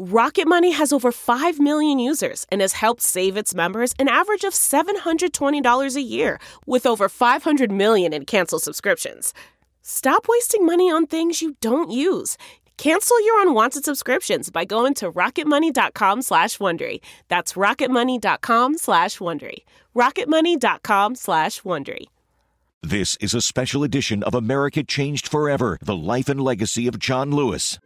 Rocket Money has over 5 million users and has helped save its members an average of $720 a year with over 500 million in canceled subscriptions. Stop wasting money on things you don't use. Cancel your unwanted subscriptions by going to rocketmoney.com slash Wondery. That's rocketmoney.com slash Wondery. rocketmoney.com slash Wondery. This is a special edition of America Changed Forever, the life and legacy of John Lewis.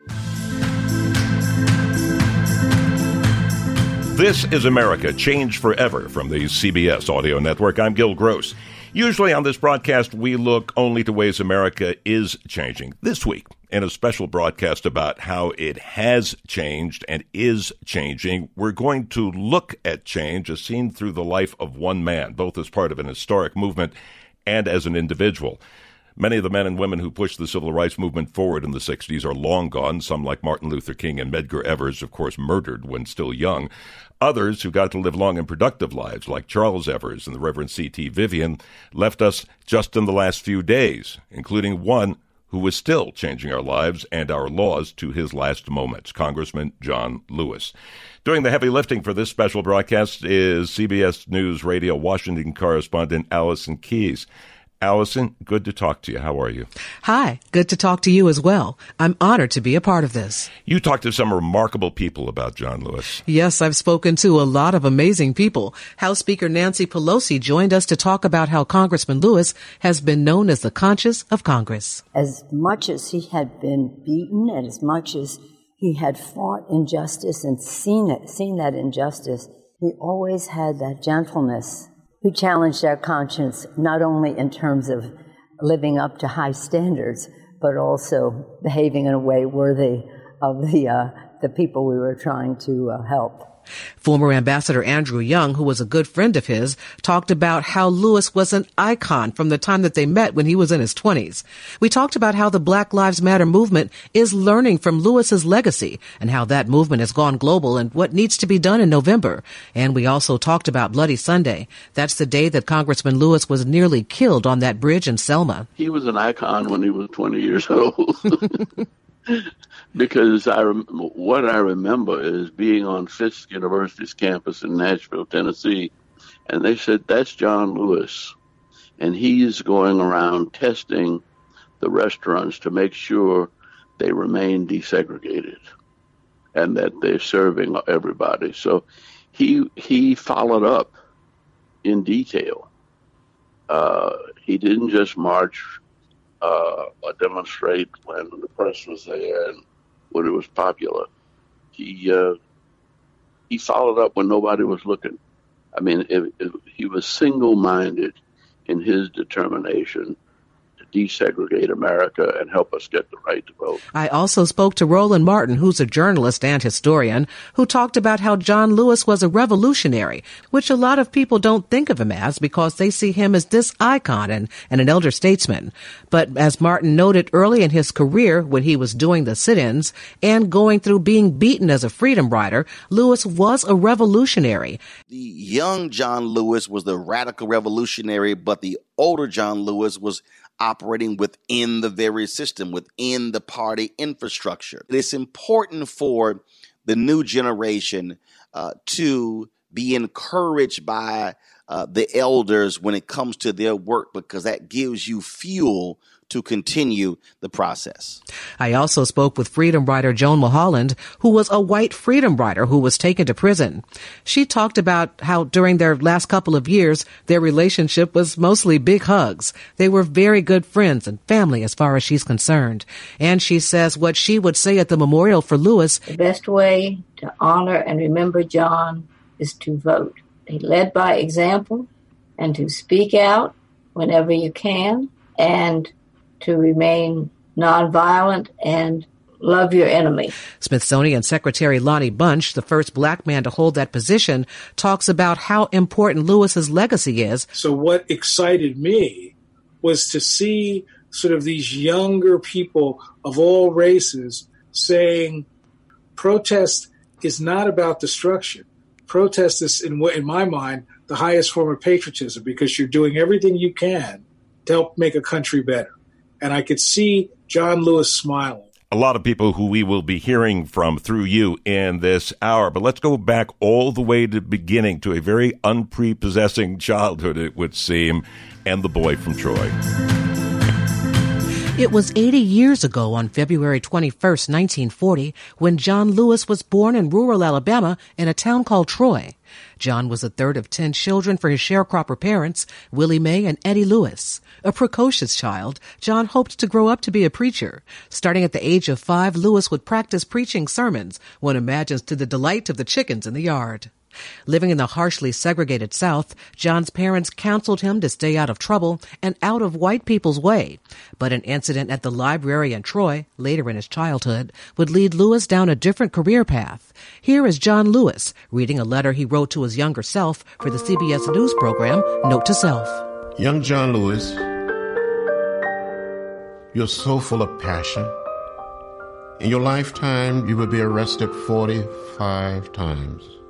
This is America Changed Forever from the CBS Audio Network. I'm Gil Gross. Usually on this broadcast, we look only to ways America is changing. This week, in a special broadcast about how it has changed and is changing, we're going to look at change as seen through the life of one man, both as part of an historic movement and as an individual. Many of the men and women who pushed the civil rights movement forward in the 60s are long gone, some like Martin Luther King and Medgar Evers, of course, murdered when still young. Others who got to live long and productive lives, like Charles Evers and the Reverend C.T. Vivian, left us just in the last few days, including one who is still changing our lives and our laws to his last moments, Congressman John Lewis. Doing the heavy lifting for this special broadcast is CBS News Radio Washington correspondent Allison Keyes. Allison, good to talk to you. How are you? Hi, good to talk to you as well. I'm honored to be a part of this. You talked to some remarkable people about John Lewis. Yes, I've spoken to a lot of amazing people. House Speaker Nancy Pelosi joined us to talk about how Congressman Lewis has been known as the conscience of Congress. As much as he had been beaten and as much as he had fought injustice and seen it, seen that injustice, he always had that gentleness who challenged our conscience not only in terms of living up to high standards, but also behaving in a way worthy of the, uh, the people we were trying to uh, help. Former Ambassador Andrew Young, who was a good friend of his, talked about how Lewis was an icon from the time that they met when he was in his 20s. We talked about how the Black Lives Matter movement is learning from Lewis's legacy and how that movement has gone global and what needs to be done in November. And we also talked about Bloody Sunday. That's the day that Congressman Lewis was nearly killed on that bridge in Selma. He was an icon when he was 20 years old. because I what I remember is being on Fisk University's campus in Nashville, Tennessee, and they said that's John Lewis, and he's going around testing the restaurants to make sure they remain desegregated and that they're serving everybody. So he he followed up in detail. Uh, he didn't just march uh, or demonstrate when the press was there and when it was popular. He uh, he followed up when nobody was looking. I mean, it, it, he was single minded in his determination desegregate America and help us get the right to vote. I also spoke to Roland Martin, who's a journalist and historian, who talked about how John Lewis was a revolutionary, which a lot of people don't think of him as because they see him as this icon and, and an elder statesman. But as Martin noted early in his career when he was doing the sit-ins and going through being beaten as a freedom rider, Lewis was a revolutionary. The young John Lewis was the radical revolutionary, but the older John Lewis was operating within the very system, within the party infrastructure. It's important for the new generation uh, to be encouraged by uh, the elders when it comes to their work because that gives you fuel to continue the process. I also spoke with freedom rider Joan Mulholland, who was a white freedom rider who was taken to prison. She talked about how during their last couple of years, their relationship was mostly big hugs. They were very good friends and family as far as she's concerned. And she says what she would say at the memorial for Lewis. The best way to honor and remember John is to vote. He led by example and to speak out whenever you can and to remain nonviolent and love your enemy. Smithsonian Secretary Lonnie Bunch, the first black man to hold that position, talks about how important Lewis's legacy is. So what excited me was to see sort of these younger people of all races saying protest is not about destruction. Protest is, in, in my mind, the highest form of patriotism because you're doing everything you can to help make a country better. And I could see John Lewis smiling. A lot of people who we will be hearing from through you in this hour. But let's go back all the way to the beginning to a very unprepossessing childhood, it would seem, and the boy from Troy. It was 80 years ago on February 21, 1940, when John Lewis was born in rural Alabama in a town called Troy. John was the third of 10 children for his sharecropper parents, Willie Mae and Eddie Lewis. A precocious child, John hoped to grow up to be a preacher. Starting at the age of five, Lewis would practice preaching sermons, one imagines to the delight of the chickens in the yard. Living in the harshly segregated South, John's parents counseled him to stay out of trouble and out of white people's way. But an incident at the library in Troy, later in his childhood, would lead Lewis down a different career path. Here is John Lewis reading a letter he wrote to his younger self for the CBS News program Note to Self. Young John Lewis, you're so full of passion. In your lifetime, you will be arrested 45 times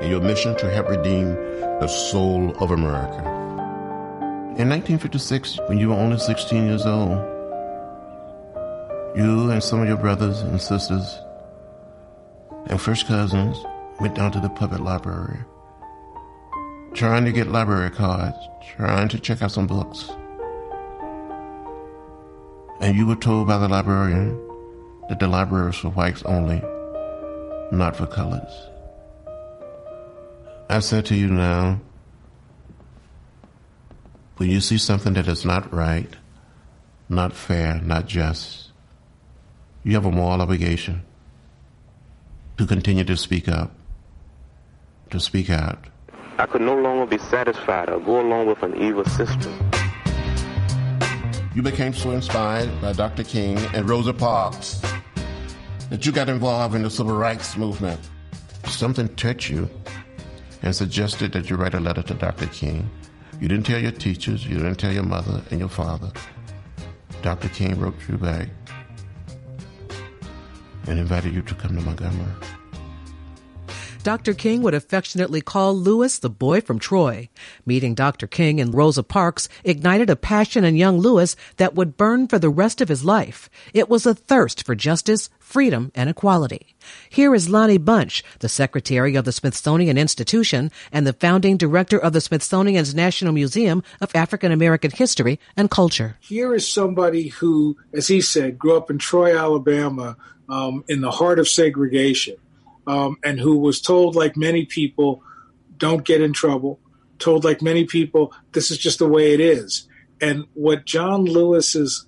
in your mission to help redeem the soul of America. In 1956, when you were only 16 years old, you and some of your brothers and sisters and first cousins went down to the public library, trying to get library cards, trying to check out some books. And you were told by the librarian that the library was for whites only, not for colors. I say to you now, when you see something that is not right, not fair, not just, you have a moral obligation to continue to speak up, to speak out. I could no longer be satisfied or go along with an evil system. You became so inspired by Dr. King and Rosa Parks that you got involved in the civil rights movement. Something touched you and suggested that you write a letter to Dr. King. You didn't tell your teachers, you didn't tell your mother and your father. Dr. King wrote you back and invited you to come to Montgomery. Dr. King would affectionately call Lewis the boy from Troy. Meeting Dr. King and Rosa Parks ignited a passion in young Lewis that would burn for the rest of his life. It was a thirst for justice, freedom, and equality. Here is Lonnie Bunch, the secretary of the Smithsonian Institution and the founding director of the Smithsonian's National Museum of African American History and Culture. Here is somebody who, as he said, grew up in Troy, Alabama, um, in the heart of segregation um, and who was told, like many people, don't get in trouble, told, like many people, this is just the way it is. And what John Lewis's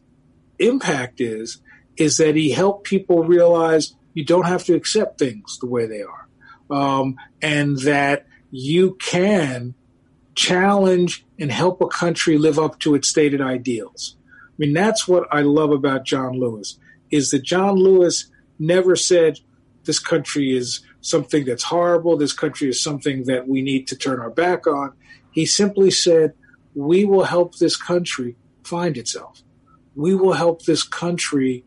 impact is, is that he helped people realize you don't have to accept things the way they are, um, and that you can challenge and help a country live up to its stated ideals. I mean, that's what I love about John Lewis is that John Lewis never said, this country is something that's horrible. This country is something that we need to turn our back on. He simply said, We will help this country find itself. We will help this country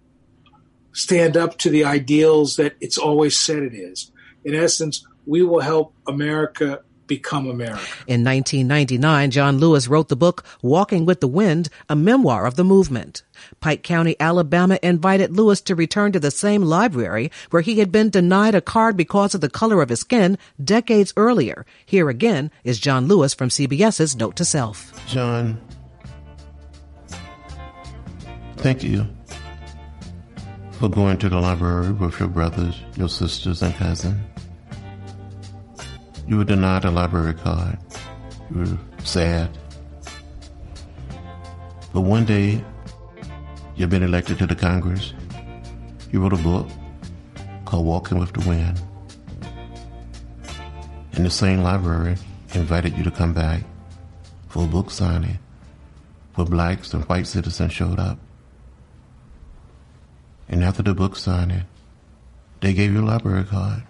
stand up to the ideals that it's always said it is. In essence, we will help America become America. In 1999, John Lewis wrote the book Walking with the Wind, a memoir of the movement. Pike County, Alabama invited Lewis to return to the same library where he had been denied a card because of the color of his skin decades earlier. Here again is John Lewis from CBS's Note to Self. John, thank you for going to the library with your brothers, your sisters, and cousins. You were denied a library card. You were sad. But one day, you've been elected to the Congress. You wrote a book called Walking with the Wind. And the same library invited you to come back for a book signing where blacks and white citizens showed up. And after the book signing, they gave you a library card.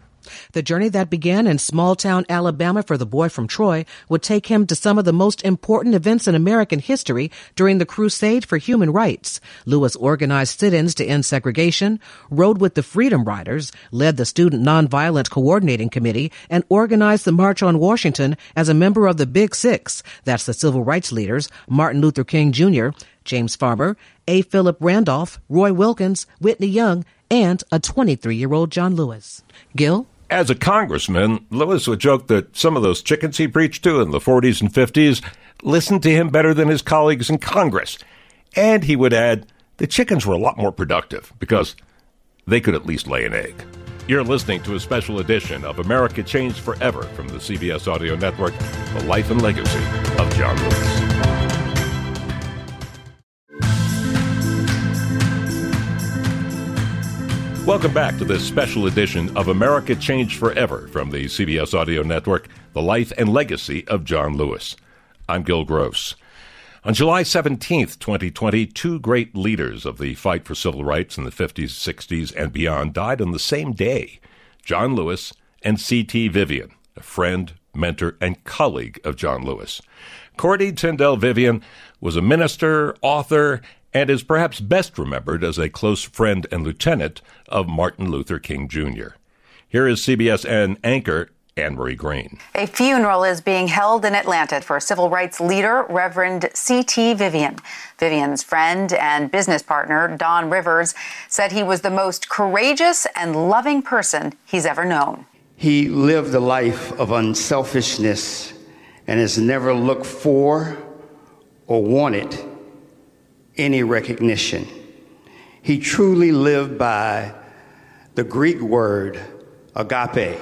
The journey that began in small town Alabama for the boy from Troy would take him to some of the most important events in American history during the crusade for human rights. Lewis organized sit-ins to end segregation, rode with the Freedom Riders, led the Student Nonviolent Coordinating Committee, and organized the March on Washington as a member of the Big Six. That's the civil rights leaders, Martin Luther King Jr., James Farmer, A. Philip Randolph, Roy Wilkins, Whitney Young, and a 23 year old John Lewis. Gil? As a congressman, Lewis would joke that some of those chickens he preached to in the 40s and 50s listened to him better than his colleagues in Congress. And he would add, the chickens were a lot more productive because they could at least lay an egg. You're listening to a special edition of America Changed Forever from the CBS Audio Network, The Life and Legacy of John Lewis. Welcome back to this special edition of America Changed Forever from the CBS Audio Network, The Life and Legacy of John Lewis. I'm Gil Gross. On July 17th, 2020, two great leaders of the fight for civil rights in the 50s, 60s, and beyond died on the same day John Lewis and C.T. Vivian, a friend, mentor, and colleague of John Lewis. Cordy Tindell Vivian was a minister, author, and is perhaps best remembered as a close friend and lieutenant of Martin Luther King Jr. Here is CBSN anchor Anne Marie Green. A funeral is being held in Atlanta for civil rights leader Reverend C.T. Vivian. Vivian's friend and business partner, Don Rivers, said he was the most courageous and loving person he's ever known. He lived a life of unselfishness and has never looked for or wanted any recognition. He truly lived by the Greek word agape,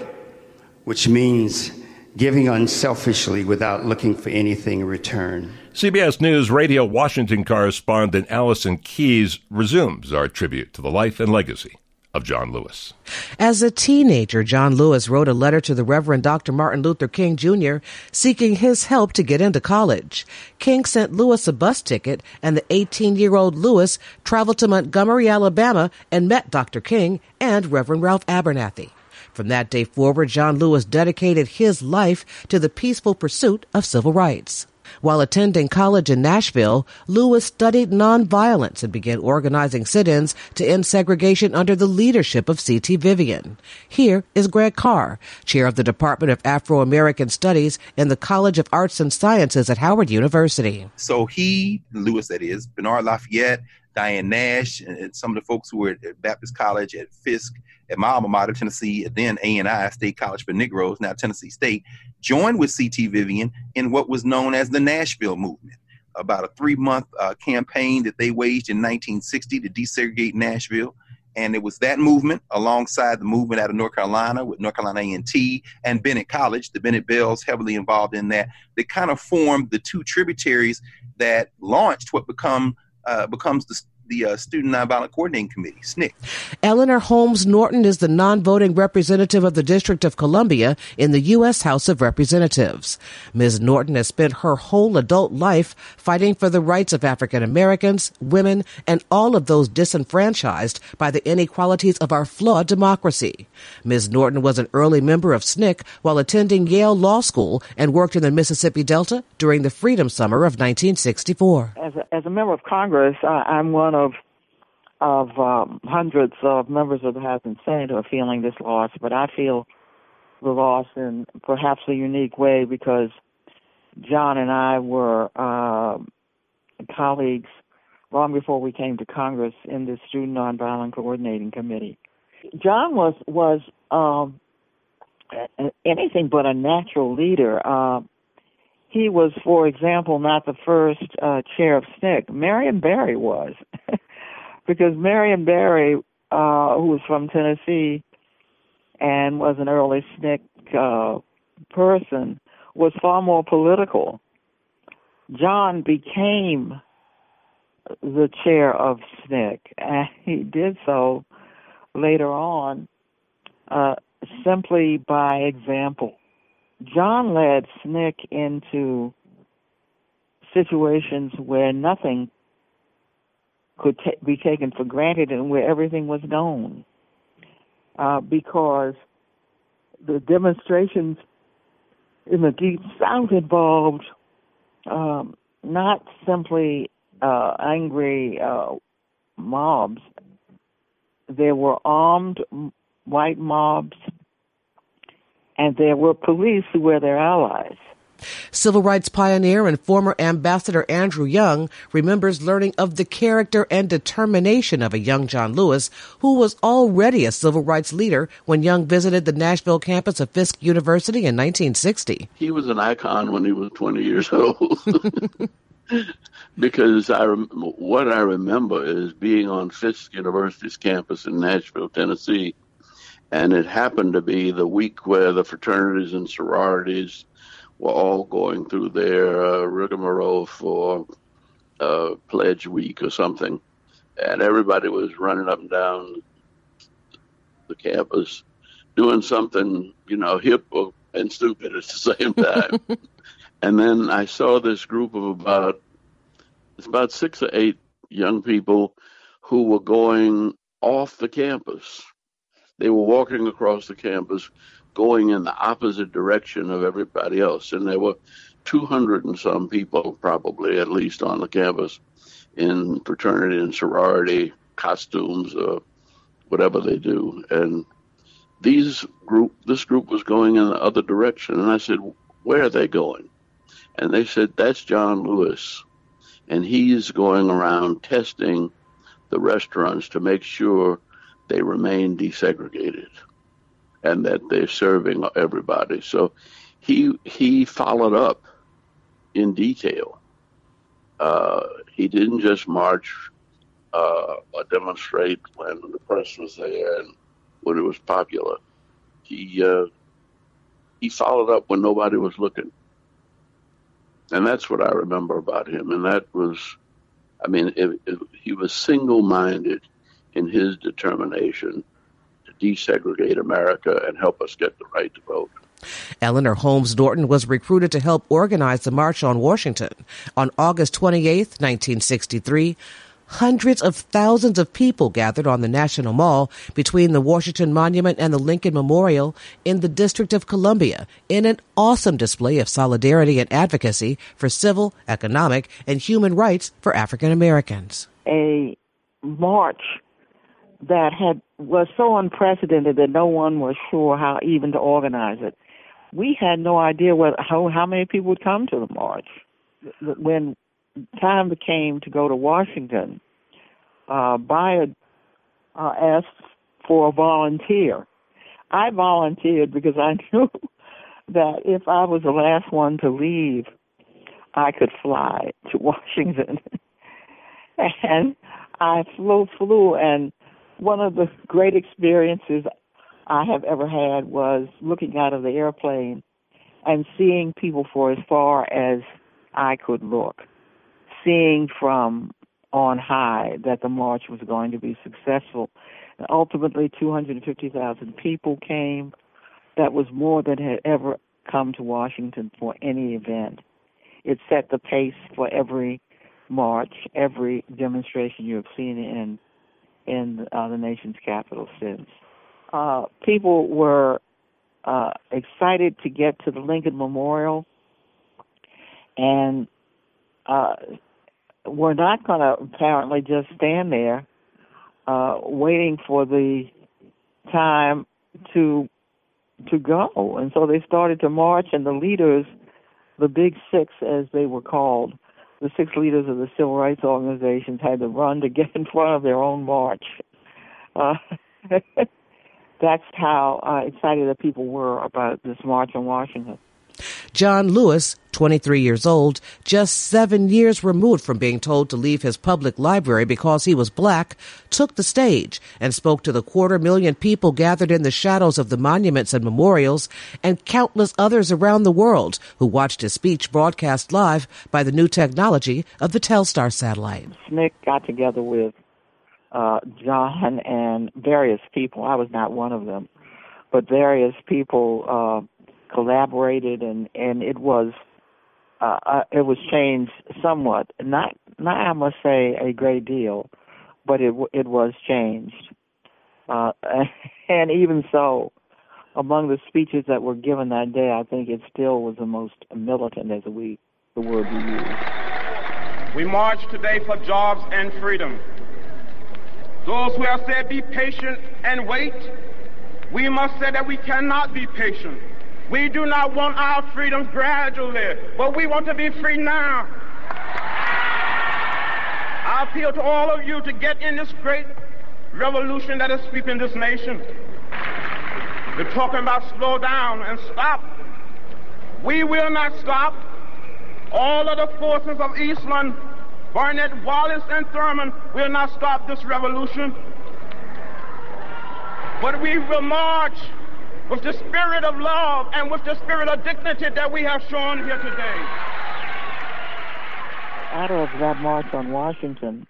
which means giving unselfishly without looking for anything in return. CBS News Radio Washington correspondent Allison Keyes resumes our tribute to the life and legacy of John Lewis. As a teenager, John Lewis wrote a letter to the Reverend Dr. Martin Luther King Jr. seeking his help to get into college. King sent Lewis a bus ticket, and the 18 year old Lewis traveled to Montgomery, Alabama, and met Dr. King and Reverend Ralph Abernathy. From that day forward, John Lewis dedicated his life to the peaceful pursuit of civil rights. While attending college in Nashville, Lewis studied nonviolence and began organizing sit-ins to end segregation under the leadership of C.T. Vivian. Here is Greg Carr, chair of the Department of Afro-American Studies in the College of Arts and Sciences at Howard University. So he, Lewis that is, Bernard Lafayette, Diane Nash, and some of the folks who were at Baptist College, at Fisk, at my alma mater, Tennessee, then A&I, State College for Negroes, now Tennessee State, joined with C.T. Vivian in what was known as the Nashville Movement, about a three-month uh, campaign that they waged in 1960 to desegregate Nashville. And it was that movement, alongside the movement out of North Carolina with North Carolina A&T and Bennett College, the Bennett Belles heavily involved in that, that kind of formed the two tributaries that launched what become uh, becomes the the uh, Student Nonviolent Coordinating Committee, SNCC. Eleanor Holmes Norton is the non-voting representative of the District of Columbia in the U.S. House of Representatives. Ms. Norton has spent her whole adult life fighting for the rights of African Americans, women, and all of those disenfranchised by the inequalities of our flawed democracy. Ms. Norton was an early member of SNCC while attending Yale Law School and worked in the Mississippi Delta during the Freedom Summer of 1964. As a, as a member of Congress, I, I'm one of of of um, hundreds of members of the House and Senate who are feeling this loss, but I feel the loss in perhaps a unique way because John and I were uh, colleagues long before we came to Congress in the Student Nonviolent Coordinating Committee. John was was um, anything but a natural leader. Uh, he was, for example, not the first uh, chair of SNCC. Marion Barry was, because Marion Barry, uh, who was from Tennessee and was an early SNCC uh, person, was far more political. John became the chair of SNCC, and he did so later on uh, simply by example. John led SNCC into situations where nothing could be taken for granted and where everything was known. Uh, because the demonstrations in the Deep South involved um, not simply uh, angry uh, mobs. There were armed white mobs, and there were police who were their allies. Civil rights pioneer and former Ambassador Andrew Young remembers learning of the character and determination of a young John Lewis, who was already a civil rights leader when Young visited the Nashville campus of Fisk University in 1960. He was an icon when he was 20 years old. because I what I remember is being on Fisk University's campus in Nashville, Tennessee, and it happened to be the week where the fraternities and sororities were all going through their uh, rigmarole for uh, Pledge Week or something, and everybody was running up and down the campus doing something, you know, hip and stupid at the same time. and then I saw this group of about it's about six or eight young people who were going off the campus. They were walking across the campus, going in the opposite direction of everybody else, and there were 200 and some people, probably at least, on the campus in fraternity and sorority costumes or whatever they do, and these group this group was going in the other direction, and I said, "Where are they going?" And they said, That's John Lewis. And he's going around testing the restaurants to make sure they remain desegregated and that they're serving everybody. So he he followed up in detail. Uh, he didn't just march uh, or demonstrate when the press was there and when it was popular. He uh, he followed up when nobody was looking. And that's what I remember about him. And that was, I mean, it, it, he was single minded in his determination desegregate America and help us get the right to vote. Eleanor Holmes Norton was recruited to help organize the March on Washington. On August 28, 1963. Hundreds of thousands of people gathered on the National Mall between the Washington Monument and the Lincoln Memorial in the District of Columbia in an awesome display of solidarity and advocacy for civil, economic, and human rights for African Americans. A march that had was so unprecedented that no one was sure how even to organize it. We had no idea what how how many people would come to the march. When time came to go to Washington, uh, Bayard uh, asked for a volunteer. I volunteered because I knew that if I was the last one to leave, I could fly to Washington. and I flew, flew, and one of the great experiences I have ever had was looking out of the airplane and seeing people for as far as I could look seeing from on high that the march was going to be successful. And ultimately, 250,000 people came. That was more than had ever come to Washington for any event. It set the pace for every march, every demonstration you have seen in in uh, the nation's capital since. Uh, people were uh, excited to get to the Lincoln Memorial, and uh, we're not going to apparently just stand there uh, waiting for the time to to go. And so they started to march, and the leaders, the Big Six, as they were called, the six leaders of the civil rights organizations had to run to get in front of their own march. Uh, that's how uh, excited the people were about this march on Washington. John Lewis, 23 years old, just seven years removed from being told to leave his public library because he was black, took the stage and spoke to the quarter million people gathered in the shadows of the monuments and memorials and countless others around the world who watched his speech broadcast live by the new technology of the Telstar satellite. SNCC got together with uh, John and various people. I was not one of them, but various people uh, collaborated and and it was uh, uh, it was changed somewhat not not I must say a great deal but it it was changed. Uh, and even so, among the speeches that were given that day, I think it still was the most militant, as we the word we used We march today for jobs and freedom. Those who have said be patient and wait, we must say that we cannot be patient. We do not want our freedom gradually, but we want to be free now. I appeal to all of you to get in this great revolution that is sweeping this nation. They're talking about slow down and stop. We will not stop. All of the forces of Eastland, Barnett, Wallace, and Thurmond will not stop this revolution. But we will march with the spirit of love and with the spirit of dignity that we have shown here today. Out of that march on Washington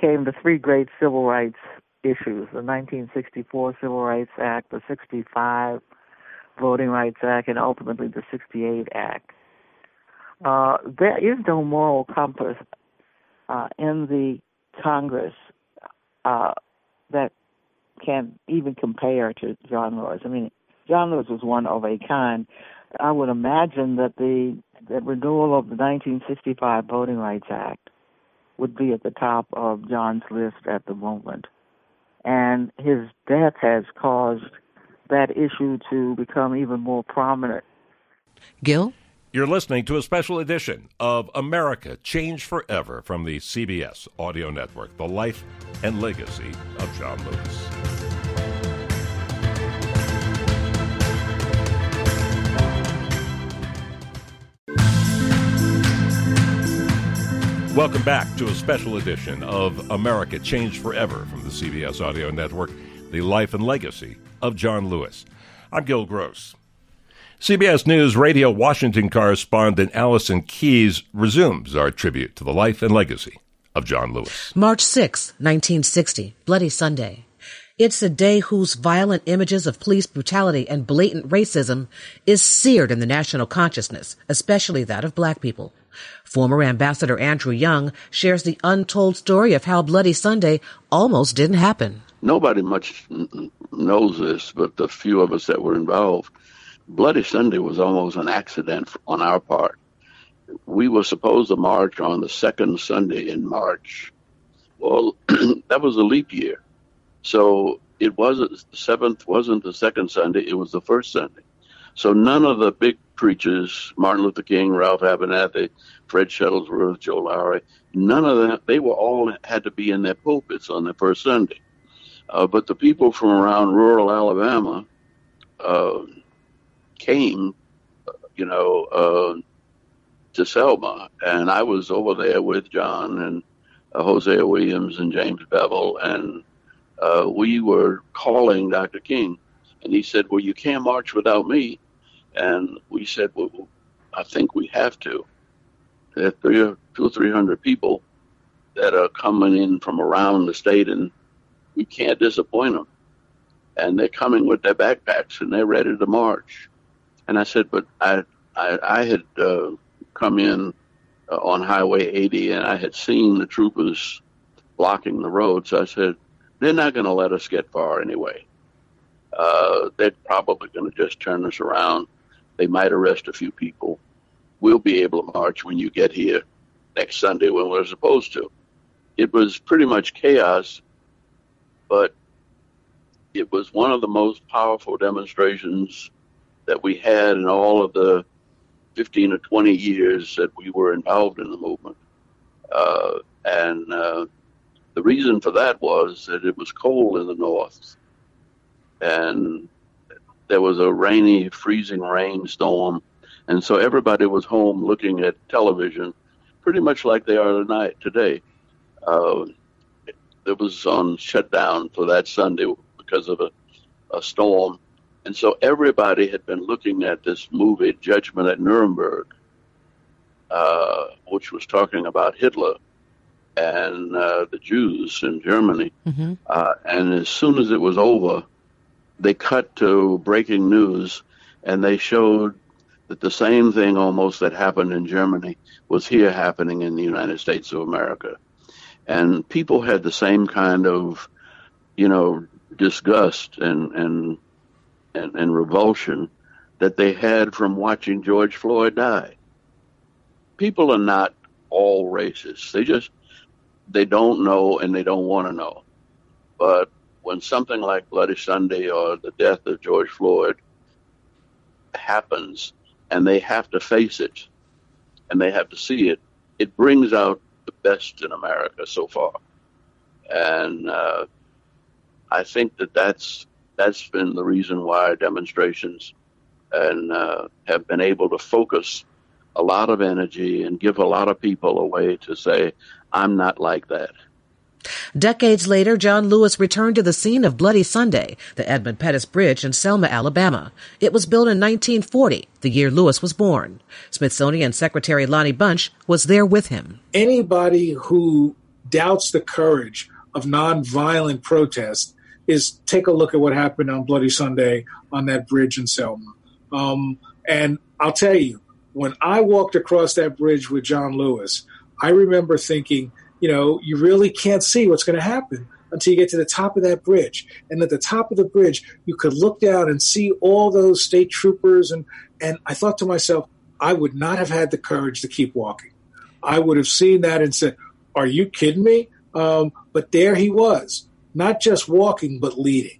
came the three great civil rights issues the 1964 Civil Rights Act, the 65 Voting Rights Act, and ultimately the 68 Act. Uh, there is no moral compass uh, in the Congress uh, that can even compare to John Lewis. I mean, John Lewis was one of a kind. I would imagine that the that renewal of the 1965 Voting Rights Act would be at the top of John's list at the moment. And his death has caused that issue to become even more prominent. Gil? You're listening to a special edition of America Changed Forever from the CBS Audio Network, the life and legacy of John Lewis. Welcome back to a special edition of America Changed Forever from the CBS Audio Network, the life and legacy of John Lewis. I'm Gil Gross. CBS News Radio Washington correspondent Allison Keyes resumes our tribute to the life and legacy of John Lewis. March 6, 1960, Bloody Sunday. It's a day whose violent images of police brutality and blatant racism is seared in the national consciousness, especially that of black people. Former Ambassador Andrew Young shares the untold story of how Bloody Sunday almost didn't happen. Nobody much knows this, but the few of us that were involved, Bloody Sunday was almost an accident on our part. We were supposed to march on the second Sunday in March. Well, that was a leap year. So it wasn't the seventh wasn't the second Sunday, it was the first Sunday. So none of the big preachers, Martin Luther King, Ralph Abernathy, Fred Shuttlesworth, Joe Lowery, none of them, they were all had to be in their pulpits on the first Sunday. Uh, but the people from around rural Alabama uh, came, you know, uh, to Selma, and I was over there with John and uh, Hosea Williams and James Bevel, and uh, we were calling Dr. King, and he said, "Well, you can't march without me." And we said, well, I think we have to. There are three two or three hundred people that are coming in from around the state, and we can't disappoint them. And they're coming with their backpacks and they're ready to march. And I said, but I, I, I had uh, come in uh, on Highway 80 and I had seen the troopers blocking the road. So I said, they're not going to let us get far anyway. Uh, they're probably going to just turn us around they might arrest a few people. We'll be able to march when you get here next Sunday when we're supposed to. It was pretty much chaos, but it was one of the most powerful demonstrations that we had in all of the 15 or 20 years that we were involved in the movement. Uh, and uh, the reason for that was that it was cold in the north. And there was a rainy, freezing rainstorm, and so everybody was home looking at television, pretty much like they are tonight today. Uh, it was on shutdown for that Sunday because of a, a storm, and so everybody had been looking at this movie, Judgment at Nuremberg, uh, which was talking about Hitler and uh, the Jews in Germany. Mm-hmm. Uh, and as soon as it was over, they cut to breaking news and they showed that the same thing almost that happened in Germany was here happening in the United States of America. and people had the same kind of, you know, disgust and and and, and revulsion that they had from watching George Floyd die. People are not all racist. They just they don't know and they don't want to know. But when something like Bloody Sunday or the death of George Floyd happens and they have to face it and they have to see it, it brings out the best in America so far. And uh, I think that that's that's been the reason why demonstrations and uh, have been able to focus a lot of energy and give a lot of people a way to say, I'm not like that. Decades later, John Lewis returned to the scene of Bloody Sunday, the Edmund Pettus Bridge in Selma, Alabama. It was built in 1940, the year Lewis was born. Smithsonian Secretary Lonnie Bunch was there with him. Anybody who doubts the courage of nonviolent protest is take a look at what happened on Bloody Sunday on that bridge in Selma. Um, and I'll tell you, when I walked across that bridge with John Lewis, I remember thinking, you know, you really can't see what's going to happen until you get to the top of that bridge. And at the top of the bridge, you could look down and see all those state troopers. And, and I thought to myself, I would not have had the courage to keep walking. I would have seen that and said, Are you kidding me? Um, but there he was, not just walking, but leading.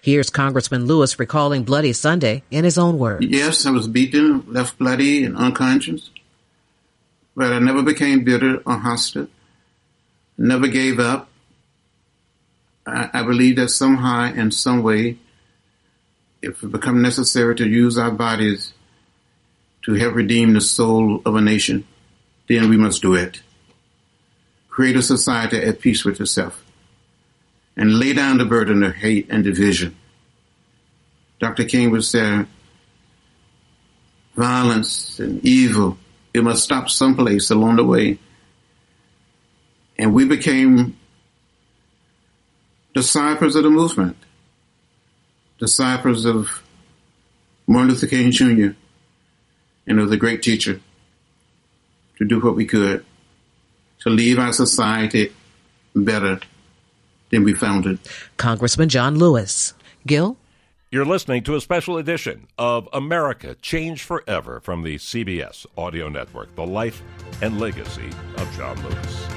Here's Congressman Lewis recalling Bloody Sunday in his own words. Yes, I was beaten, left bloody and unconscious, but I never became bitter or hostile, never gave up. I, I believe that somehow, in some way, if it becomes necessary to use our bodies to help redeem the soul of a nation, then we must do it. Create a society at peace with itself and lay down the burden of hate and division. Dr. King was there. violence and evil, it must stop someplace along the way. And we became disciples of the movement, disciples of Martin Luther King Jr. and of the great teacher to do what we could to leave our society better than we found it. Congressman John Lewis. Gil? You're listening to a special edition of America Changed Forever from the CBS Audio Network, the life and legacy of John Lewis.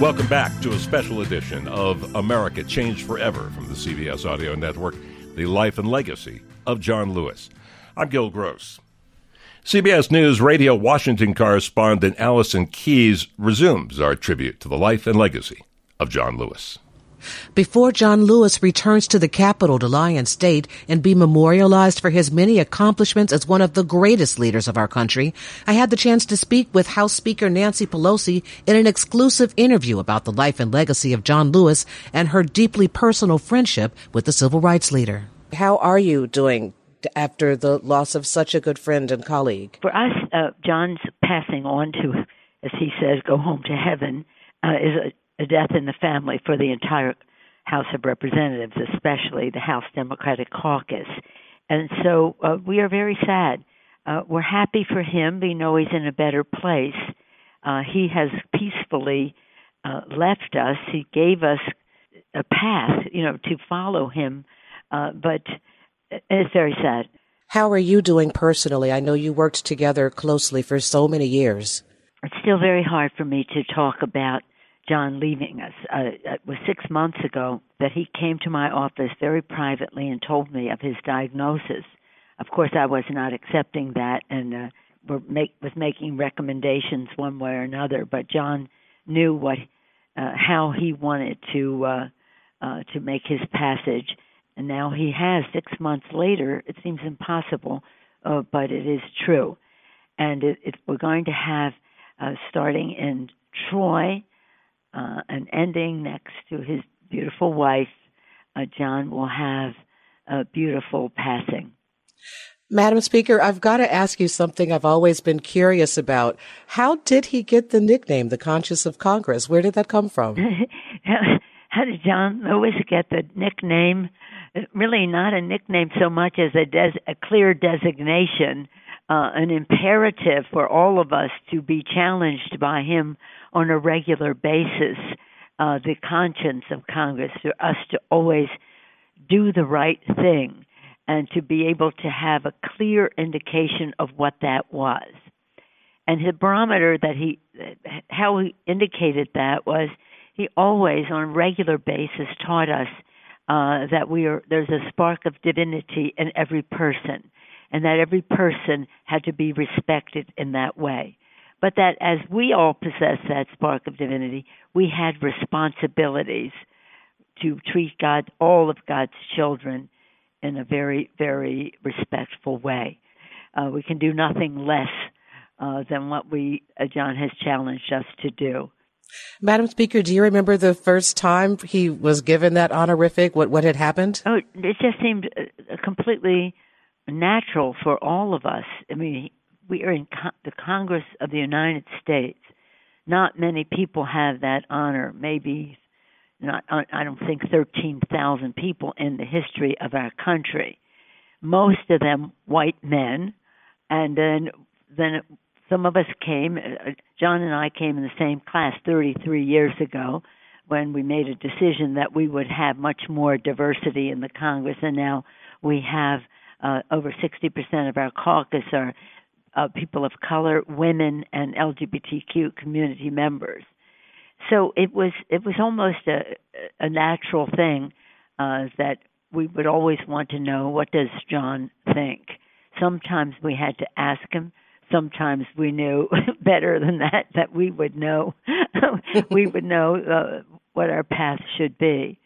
Welcome back to a special edition of America Changed Forever from the CBS Audio Network, the life and legacy of John Lewis. I'm Gil Gross. CBS News Radio Washington correspondent Allison Keyes resumes our tribute to the life and legacy of John Lewis. Before John Lewis returns to the Capitol to lie in state and be memorialized for his many accomplishments as one of the greatest leaders of our country, I had the chance to speak with House Speaker Nancy Pelosi in an exclusive interview about the life and legacy of John Lewis and her deeply personal friendship with the civil rights leader. How are you doing after the loss of such a good friend and colleague? For us, uh, John's passing on to, as he says, go home to heaven, uh, is a, a death in the family for the entire House of Representatives, especially the House Democratic Caucus. And so uh, we are very sad. Uh, we're happy for him. We know he's in a better place. Uh, he has peacefully uh, left us. He gave us a path, you know, to follow him. Uh, but it's very sad. How are you doing personally? I know you worked together closely for so many years. It's still very hard for me to talk about John leaving us. Uh, it was six months ago that he came to my office very privately and told me of his diagnosis. Of course, I was not accepting that and uh, were make, was making recommendations one way or another. But John knew what, uh, how he wanted to uh, uh, to make his passage and now he has six months later. It seems impossible, uh, but it is true. And it, it, we're going to have, uh, starting in Troy, uh, and ending next to his beautiful wife, uh, John will have a beautiful passing. Madam Speaker, I've got to ask you something I've always been curious about. How did he get the nickname, the Conscience of Congress? Where did that come from? How did John Lewis get the nickname really not a nickname so much as a, des- a clear designation, uh, an imperative for all of us to be challenged by him on a regular basis. Uh, the conscience of Congress for us to always do the right thing and to be able to have a clear indication of what that was. And the barometer that he, how he indicated that was he always, on a regular basis, taught us uh, that we are there's a spark of divinity in every person, and that every person had to be respected in that way. But that as we all possess that spark of divinity, we had responsibilities to treat God, all of God's children, in a very, very respectful way. Uh, we can do nothing less uh, than what we uh, John has challenged us to do. Madam Speaker, do you remember the first time he was given that honorific? What what had happened? Oh, it just seemed uh, completely natural for all of us. I mean, we are in co- the Congress of the United States. Not many people have that honor. Maybe not. I don't think thirteen thousand people in the history of our country. Most of them white men, and then then some of us came. Uh, John and I came in the same class 33 years ago when we made a decision that we would have much more diversity in the Congress, and now we have uh, over 60% of our caucus are uh, people of color, women, and LGBTQ community members. So it was it was almost a, a natural thing uh, that we would always want to know what does John think. Sometimes we had to ask him sometimes we knew better than that that we would know we would know uh, what our path should be.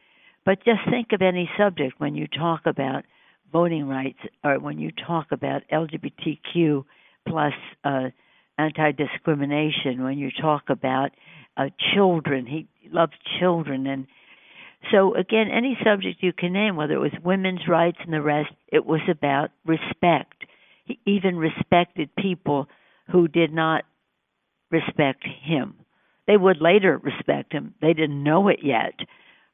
But just think of any subject when you talk about voting rights or when you talk about lgbtq plus uh, anti-discrimination when you talk about uh, children he loves children. And so again any subject you can name whether it was women's rights and the rest it was about respect he even respected people who did not respect him. They would later respect him. They didn't know it yet,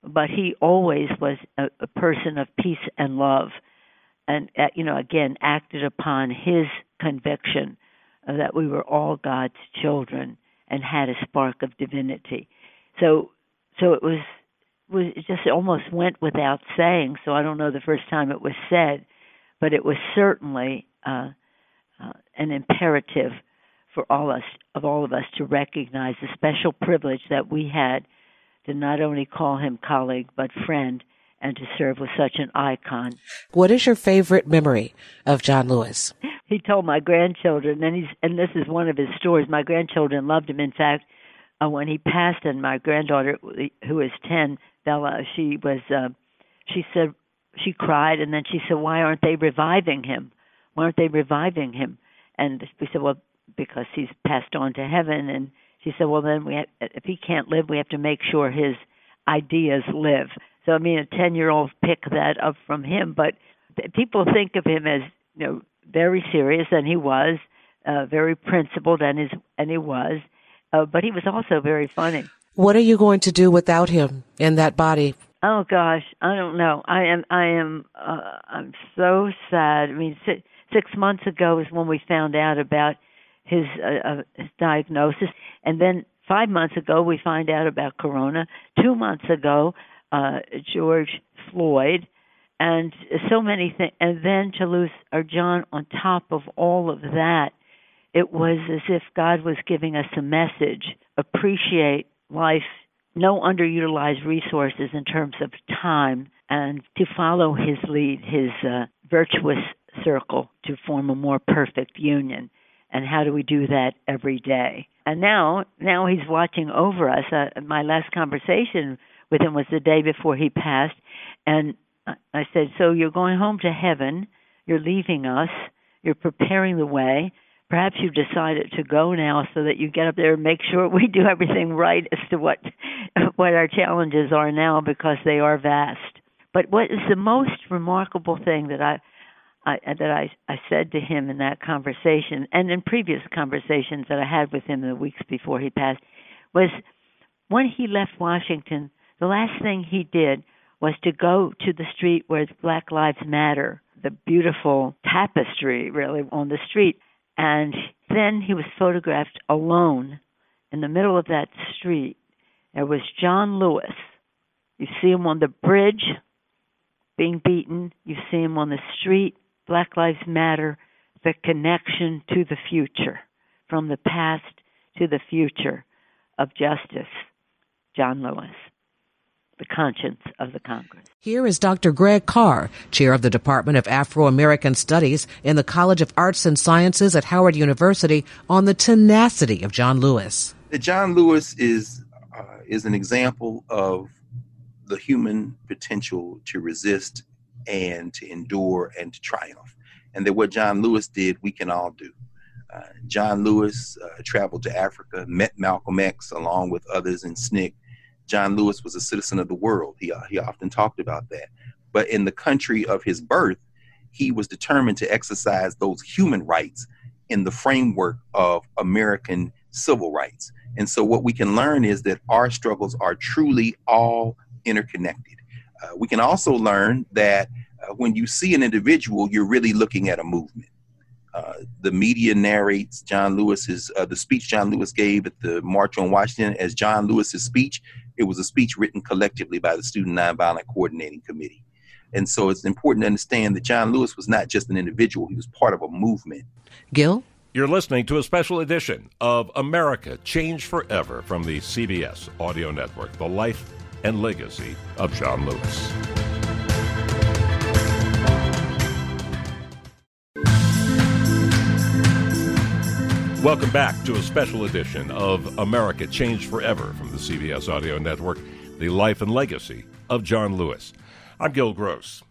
but he always was a, a person of peace and love, and uh, you know, again, acted upon his conviction that we were all God's children and had a spark of divinity. So, so it was was it just almost went without saying. So I don't know the first time it was said, but it was certainly uh, uh, an imperative for all us of all of us to recognize the special privilege that we had to not only call him colleague but friend and to serve with such an icon. What is your favorite memory of John Lewis? He told my grandchildren, and he's and this is one of his stories. My grandchildren loved him. In fact, uh, when he passed, and my granddaughter, who is ten, Bella, she was, uh, she said, she cried, and then she said, "Why aren't they reviving him?" Why aren't they reviving him? And we said, well, because he's passed on to heaven. And she said, well, then we have, if he can't live, we have to make sure his ideas live. So I mean, a ten-year-old picked that up from him, but people think of him as you know very serious, and he was uh, very principled, and his and he was, uh, but he was also very funny. What are you going to do without him in that body? Oh gosh, I don't know. I am I am uh, I'm so sad. I mean, six months ago is when we found out about his, uh, uh, his diagnosis, and then five months ago we find out about corona. Two months ago, uh, George Floyd, and so many things. And then to lose our John on top of all of that, it was as if God was giving us a message: appreciate life, no underutilized resources in terms of time, and to follow His lead, His uh, virtuous circle to form a more perfect union. And how do we do that every day? And now, now he's watching over us. Uh, my last conversation with him was the day before he passed, and I said, "So you're going home to heaven? You're leaving us. You're preparing the way. Perhaps you've decided to go now, so that you get up there and make sure we do everything right as to what what our challenges are now, because they are vast." But what is the most remarkable thing that I I, that I, I said to him in that conversation and in previous conversations that I had with him in the weeks before he passed was when he left Washington, the last thing he did was to go to the street where Black Lives Matter, the beautiful tapestry really on the street. And then he was photographed alone in the middle of that street. There was John Lewis. You see him on the bridge being beaten. You see him on the street. Black Lives Matter, the connection to the future, from the past to the future of justice. John Lewis the conscience of the Congress. Here is Dr. Greg Carr, chair of the Department of Afro American Studies in the College of Arts and Sciences at Howard University, on the tenacity of John Lewis. John Lewis is uh, is an example of the human potential to resist and to endure and to triumph, and that what John Lewis did, we can all do. Uh, John Lewis uh, traveled to Africa, met Malcolm X along with others in SNCC, John Lewis was a citizen of the world. He, uh, he often talked about that. But in the country of his birth, he was determined to exercise those human rights in the framework of American civil rights. And so, what we can learn is that our struggles are truly all interconnected. Uh, we can also learn that uh, when you see an individual, you're really looking at a movement. Uh, the media narrates John Lewis's uh, the speech John Lewis gave at the March on Washington as John Lewis's speech. It was a speech written collectively by the Student Nonviolent Coordinating Committee. And so it's important to understand that John Lewis was not just an individual, he was part of a movement. Gil? You're listening to a special edition of America Changed Forever from the CBS Audio Network, the life and legacy of John Lewis. Welcome back to a special edition of America Changed Forever from the CBS Audio Network, the life and legacy of John Lewis. I'm Gil Gross.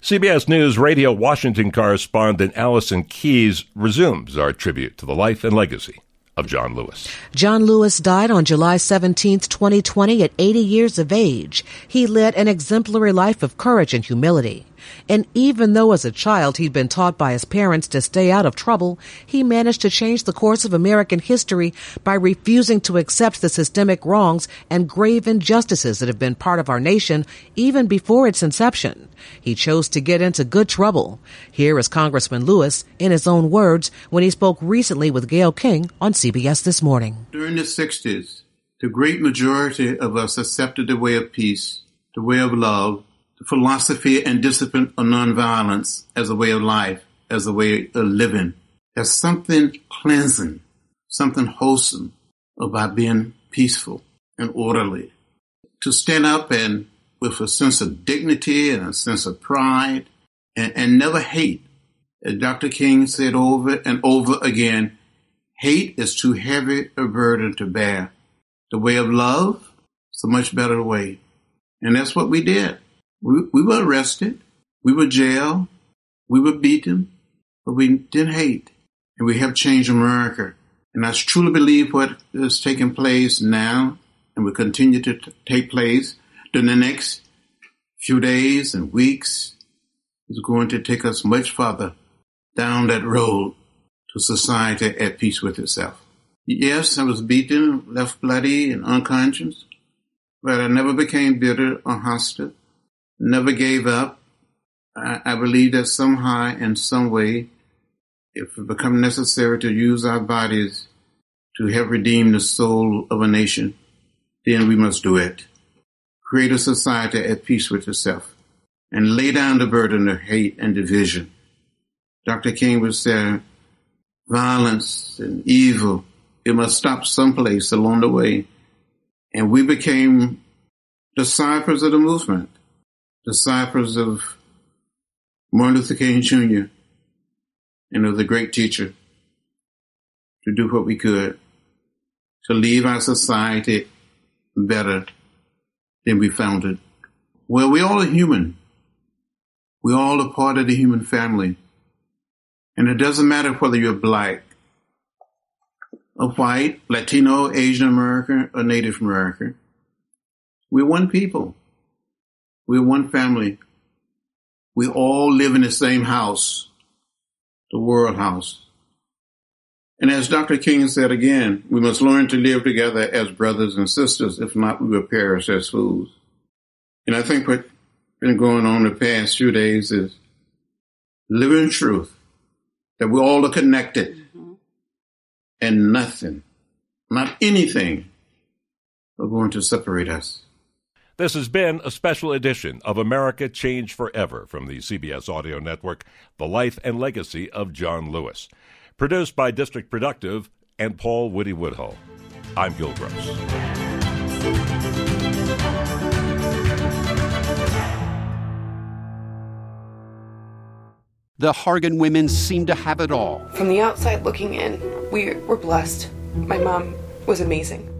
CBS News Radio Washington correspondent Allison Keyes resumes our tribute to the life and legacy of John Lewis. John Lewis died on July 17, 2020 at 80 years of age. He led an exemplary life of courage and humility. And even though as a child he'd been taught by his parents to stay out of trouble, he managed to change the course of American history by refusing to accept the systemic wrongs and grave injustices that have been part of our nation even before its inception. He chose to get into good trouble. Here is Congressman Lewis in his own words when he spoke recently with Gayle King on CBS This Morning. During the 60s, the great majority of us accepted the way of peace, the way of love, philosophy and discipline of nonviolence as a way of life, as a way of living. There's something cleansing, something wholesome about being peaceful and orderly. To stand up and with a sense of dignity and a sense of pride and, and never hate. As Dr. King said over and over again, hate is too heavy a burden to bear. The way of love is a much better way. And that's what we did. We, we were arrested. We were jailed. We were beaten, but we didn't hate. And we have changed America. And I truly believe what is taking place now and will continue to t- take place during the next few days and weeks is going to take us much farther down that road to society at peace with itself. Yes, I was beaten, left bloody and unconscious, but I never became bitter or hostile never gave up. I, I believe that somehow, in some way, if it become necessary to use our bodies to help redeem the soul of a nation, then we must do it. Create a society at peace with itself and lay down the burden of hate and division. Dr. King would say, violence and evil, it must stop someplace along the way. And we became disciples of the movement disciples of Martin Luther King Jr. and of the great teacher to do what we could to leave our society better than we found it. Well, we all are human. We all are part of the human family. And it doesn't matter whether you're black, or white, Latino, Asian American, or Native American. We're one people. We're one family. We all live in the same house, the world house. And as Dr. King said again, we must learn to live together as brothers and sisters. If not, we will perish as fools. And I think what's been going on the past few days is living truth that we all are connected mm-hmm. and nothing, not anything, are going to separate us. This has been a special edition of America Changed Forever from the CBS Audio Network, The Life and Legacy of John Lewis. Produced by District Productive and Paul Woody Woodhull. I'm Gil Gross. The Hargan women seem to have it all. From the outside looking in, we were blessed. My mom was amazing.